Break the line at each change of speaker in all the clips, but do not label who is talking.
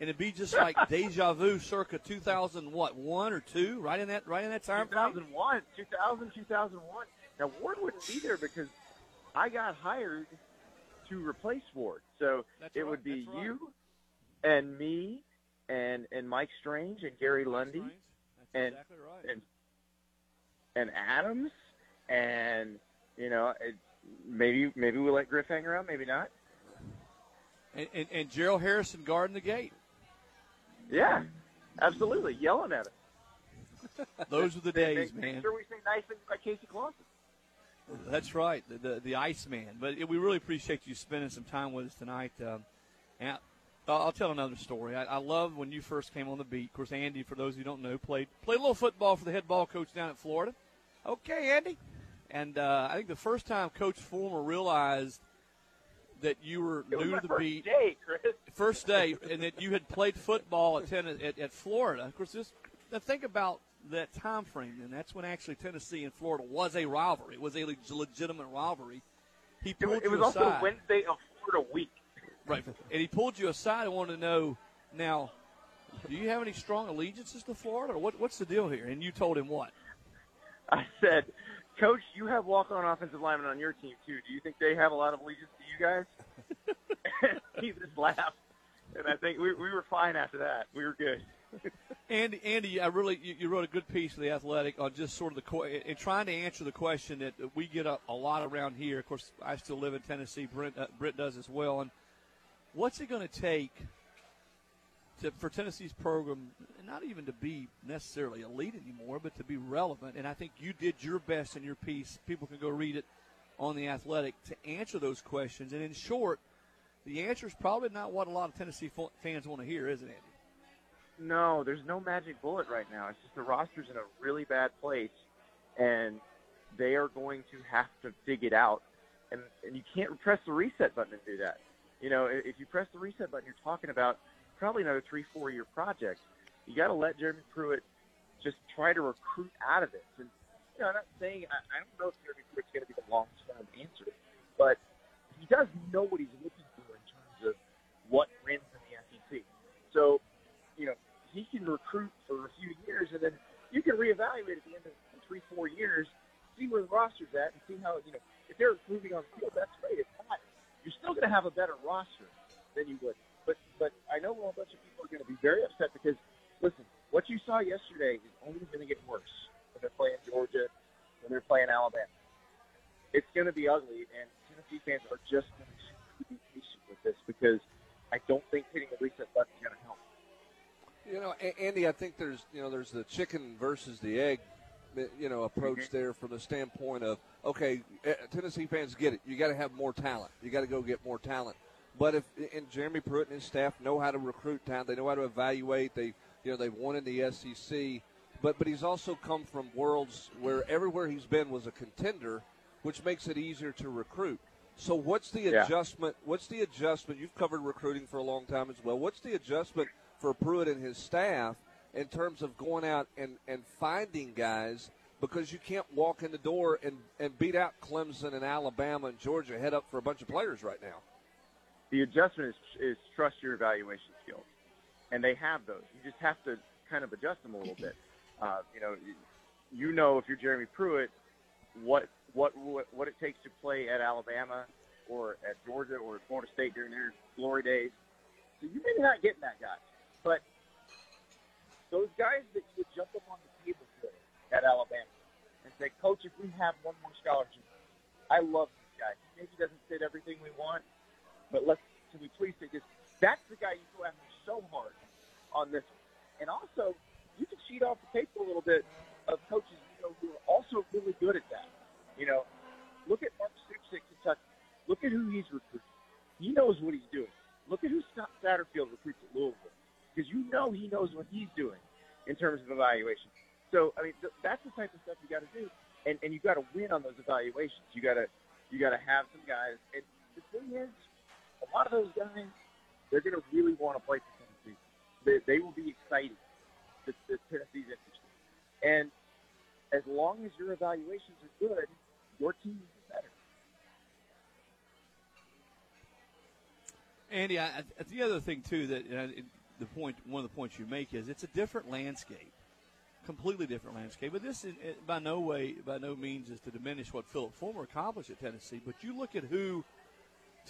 and it'd be just like deja vu, circa 2000, what one or two, right in that right in that time.
2001, 2000, 2001. Now Ward wouldn't be there because I got hired to replace Ward, so
That's
it
right,
would be
right.
you and me and and Mike Strange and Gary Lundy
That's
and-
exactly right.
and and Adams and you know it, maybe maybe we let Griff hang around, maybe not.
And, and, and Gerald Harrison guarding the gate.
Yeah, absolutely, yelling at us.
Those are the days,
make,
man.
Sure we say nice things about Casey Clausen.
That's right, the the, the Iceman. But we really appreciate you spending some time with us tonight. Um, and I'll I'll tell another story. I, I love when you first came on the beat. Of course, Andy, for those who don't know, played played a little football for the head ball coach down at Florida. Okay, Andy. And uh, I think the first time Coach Fulmer realized that you were
It
new to the
first
beat,
day, Chris.
first day, and that you had played football at, ten, at, at Florida. Of course, just now think about that time frame, and that's when actually Tennessee and Florida was a rivalry. It was a leg- legitimate rivalry. He
It,
pulled
was- it
you
was also
aside,
Wednesday of Florida week.
right? And he pulled you aside and wanted to know now. Do you have any strong allegiances to Florida, or what, what's the deal here? And you told him what?
I said, Coach, you have walk-on offensive linemen on your team too. Do you think they have a lot of allegiance to you guys? he just laughed, and I think we, we were fine after that. We were good.
Andy, Andy, I really you, you wrote a good piece for the Athletic on just sort of the que- in trying to answer the question that we get a, a lot around here. Of course, I still live in Tennessee. Brent, uh, Britt does as well. And what's it going to take to, for Tennessee's program, not even to be necessarily elite anymore, but to be relevant? And I think you did your best in your piece. People can go read it on the Athletic to answer those questions. And in short, the answer is probably not what a lot of Tennessee fans want to hear, is it?
No, there's no magic bullet right now. It's just the roster's in a really bad place, and they are going to have to dig it out. And and you can't press the reset button and do that. You know, if you press the reset button, you're talking about probably another three, four year project. You got to let Jeremy Pruitt just try to recruit out of this. And you know, I'm not saying I, I don't know if Jeremy Pruitt's going to be the long term answer, but he does know what he's looking for in terms of what wins in the SEC. So, you know, he can recruit for a few years, and then you can reevaluate at the end of three, four years, see where the roster's at, and see how you know if they're improving on the field. That's great. If not, you're still going to have a better roster than you would. But but I know a bunch of people are going to be very upset because listen, what you saw yesterday is only going to get worse when they're playing Georgia, when they're playing Alabama. It's going to be ugly, and Tennessee fans are just going to be patient with this because I don't think hitting the reset button is going to help.
You know, Andy, I think there's you know there's the chicken versus the egg, you know, approach there from the standpoint of okay, eh, Tennessee fans get it. You got to have more talent. You got to go get more talent. But if and Jeremy Pruitt and his staff know how to recruit talent, they know how to evaluate. They you know they've won in the SEC. But but he's also come from worlds where everywhere he's been was a contender, which makes it easier to recruit. So what's the
Yeah.
adjustment? What's the adjustment? You've covered recruiting for a long time as well. What's the adjustment for Pruitt and his staff in terms of going out and, and finding guys because you can't walk in the door and, and beat out Clemson and Alabama and Georgia head up for a bunch of players right now.
The adjustment is, is trust your evaluation skills, and they have those. You just have to kind of adjust them a little bit. Uh, you know, you- know if you're Jeremy Pruitt, what what what it takes to play at Alabama or at Georgia or at Florida State during their glory days. So you may not getting that guy, but those guys that you jump up on the table for at Alabama and say, Coach, if we have one more scholarship, I love this guy. He maybe doesn't fit everything we want, but let's can we please take this? That's the guy you go after so hard on this. And also, you can cheat off the tape a little bit of coaches you know, who are also really good at that. You know, look at Mark Stoops at Kentucky. Look at who he's recruiting. He knows what he's doing. Look at who Scott Satterfield recruits at Louisville, because you know he knows what he's doing in terms of evaluation. So, I mean, th- that's the type of stuff you got to do, and and you got to win on those evaluations. You got to you got to have some guys. And the thing is, a lot of those guys, they're going to really want to play for Tennessee. They, they will be excited that, that Tennessee's interested. And as long as your evaluations are good, your team be better.
Andy, I, I, the other thing too that uh, it, the point, one of the points you make is it's a different landscape, completely different landscape. But this, is, by no way, by no means, is to diminish what Phillip Fulmer accomplished at Tennessee. But you look at who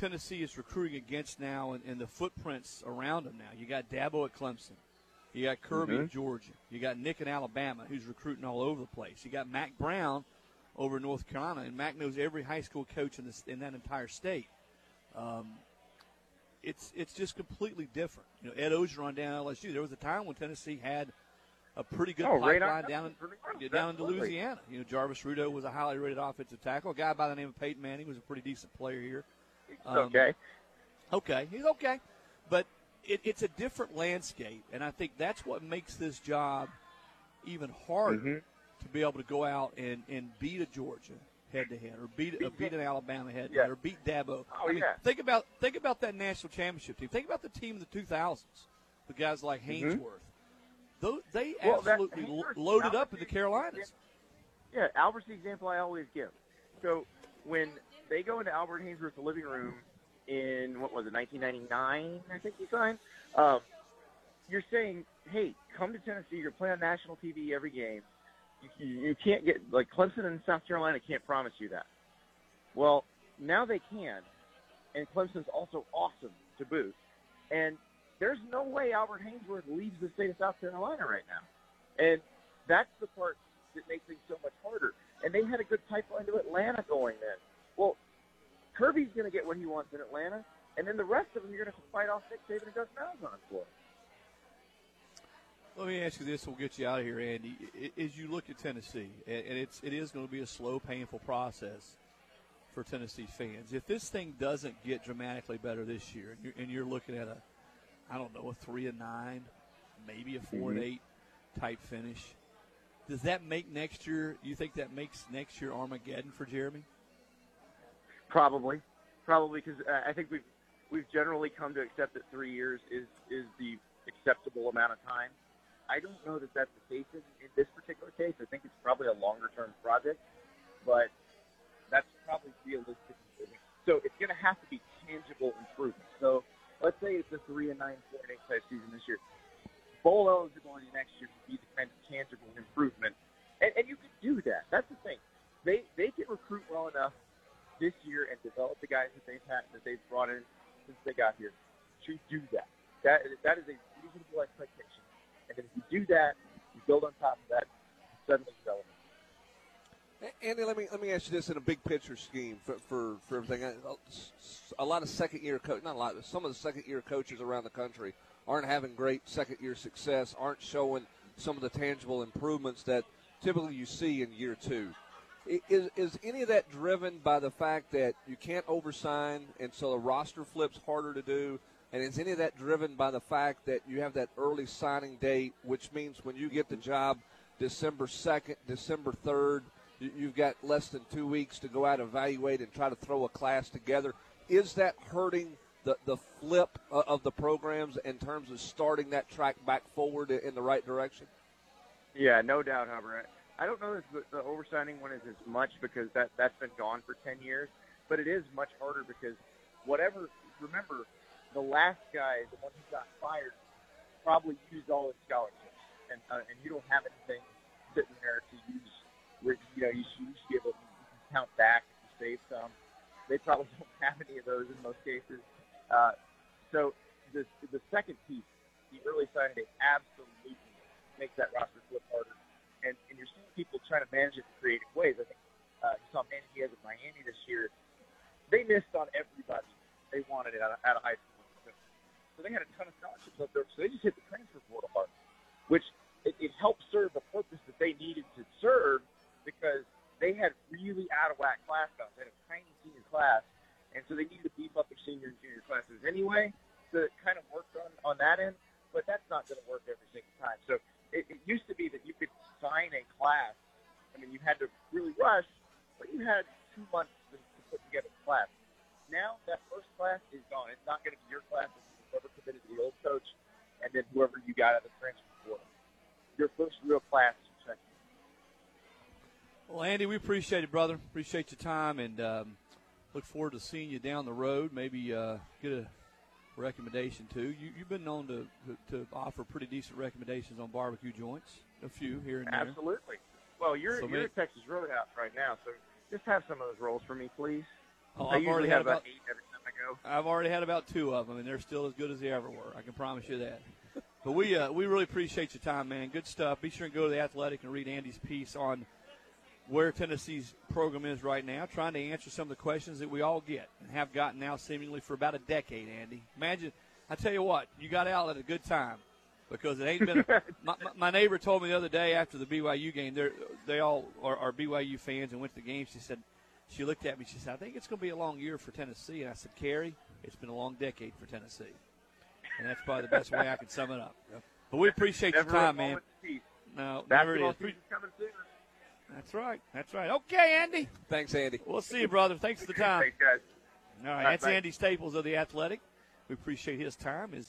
Tennessee is recruiting against now and, and the footprints around them now. You got Dabo at Clemson. You got Kirby
Mhm.
at Georgia. You got Nick in Alabama, who's recruiting all over the place. You got Mack Brown over in North Carolina, and Mack knows every high school coach in this in that entire state. Um, it's it's just completely different. You know, Ed Orgeron down at LSU. There was a time when Tennessee had a pretty good
Oh,
pipeline
on.
down in, down in. Louisiana. You know, Jarvis Rudo was a highly rated offensive tackle. A guy by the name of Peyton Manning was a pretty decent player here. Um,
okay.
Okay, he's okay, but it, it's a different landscape, and I think that's what makes this job even harder
Mhm.
to be able to go out and, and beat a Georgia head to head, or beat uh, beat an Alabama head to
Yeah.
head, or beat Dabo.
Oh,
I mean,
yeah.
think about think about that national championship team. Think about the team in the 2000s, the guys like Haynesworth. Those, they
Mm-hmm. Well, that-
absolutely lo-
Haynesworth-
loaded up
Albert's
in the
the
Carolinas.
Yeah, Albert's the example I always give. So when they go into Albert Haynesworth's living room in what was it, 1999? I think he signed. Um, you're saying, hey, come to Tennessee. You're playing on national TV every game. You, you, can't get like Clemson and South Carolina can't promise you that. Well, now they can, and Clemson's also awesome to boot. And there's no way Albert Hainsworth leaves the state of South Carolina right now. And that's the part that makes things so much harder. And they had a good pipeline to Atlanta going then. Well, Kirby's going to get what he wants in Atlanta, and then the rest of them you're going to fight off Nick Saban and Gus Malzahn for.
Let me ask you this: We'll get you out of here, Andy. As you look at Tennessee, and and it's it is going to be a slow, painful process for Tennessee fans. If this thing doesn't get dramatically better this year, and you're, and you're looking at a, I don't know, a three and nine, maybe a 4 and
Mhm.
eight type finish, does that make next year? You think that makes next year Armageddon for Jeremy?
Probably, probably because uh, I think we've we've generally come to accept that three years is is the acceptable amount of time. I don't know that that's the case in, in this particular case. I think it's probably a longer term project, but that's probably realistic. So it's going to have to be tangible improvement. So let's say it's a three and nine, four and eight type season this year. Bowl eligibility next year would be the kind of tangible improvement, and, and you can do that. That's the thing. They they can recruit well enough this year and develop the guys that they've had that they've brought in since they got here to do that. That that is a reasonable expectation. And then if you do that, you build on top of that, suddenly you're relevant.
A- Andy, let me let me ask you this in a big picture scheme for for, for everything. A- lot of second year coach, not a lot, some of the second year coaches around the country aren't having great second year success, aren't showing some of the tangible improvements that typically you see in year two. Is is any of that driven by the fact that you can't oversign, and so the roster flips harder to do? And is any of that driven by the fact that you have that early signing date, which means when you get the job December 2nd, December 3rd, you- you've got less than two weeks to go out, evaluate, and try to throw a class together? Is that hurting the, the flip of the programs in terms of starting that track back forward in the right direction?
Yeah, no doubt, Hubbard. I don't know if the, the oversigning one is as much because that that's been gone for ten years, but it is much harder because whatever. Remember, the last guy, the one who got fired, probably used all his scholarships, and uh, and you don't have anything sitting there to use. You know you should, you should be able to count back you save some. They probably don't have any of those in most cases. Uh, so the the second piece, the early signing day, absolutely makes that roster flip harder. And, and you're seeing people trying to manage it in creative ways. I think uh, you saw Manny Diaz at Miami this year. They missed on everybody they wanted out of, out of high school. So, so they had a ton of scholarships up there. So they just hit the transfer portal hard, which it, it helped serve the purpose that they needed to serve because they had really out of whack class counts. They had a tiny senior class, and so they needed to beef up their senior and junior classes anyway. It kind of worked on on that end, but that's not going to work every single time. So it, it used to be that you could sign a class. I mean, you had to really rush, but you had two months to, to put together a class. Now that first class is gone. It's not going to be your class. It's whoever committed to the old coach, and then whoever you got at the transfer portal. Your first real class is.
Well, Andy, we appreciate it, brother. Appreciate your time, and um, look forward to seeing you down the road. Maybe uh, get a recommendation too. You, you've been known to, to, to offer pretty decent recommendations on barbecue joints, a few here and there.
Absolutely. Well, you're
So
you're at Texas Roadhouse right now, so just have some of those rolls for me, please.
Oh,
I
I've already
have
had
about
about
eight every time I go.
I've already had about two of them, and they're still as good as they ever were. I can promise you that. But we uh, we really appreciate your time, man. Good stuff. Be sure and go to the Athletic and read Andy's piece on where Tennessee's program is right now, trying to answer some of the questions that we all get and have gotten now seemingly for about a decade. Andy, imagine. I tell you what, you got out at a good time because it ain't been. A, my, my- neighbor told me the other day after the BYU game, they they all are, are BYU fans and went to the game. She said, she looked at me. She said, "I think it's going to be a long year for Tennessee." And I said, "Carrie, it's been a long decade for Tennessee." And that's probably the best way I can sum it up. But we appreciate
Never
your time, man. No, never it
Basketball
is. Pre-
coming soon.
That's right. That's right. Okay, Andy.
Thanks, Andy.
We'll see you, brother. Thanks for the time.
Thanks, guys.
All right,
right,
that's
bye.
Andy Staples of the Athletic. We appreciate his time. His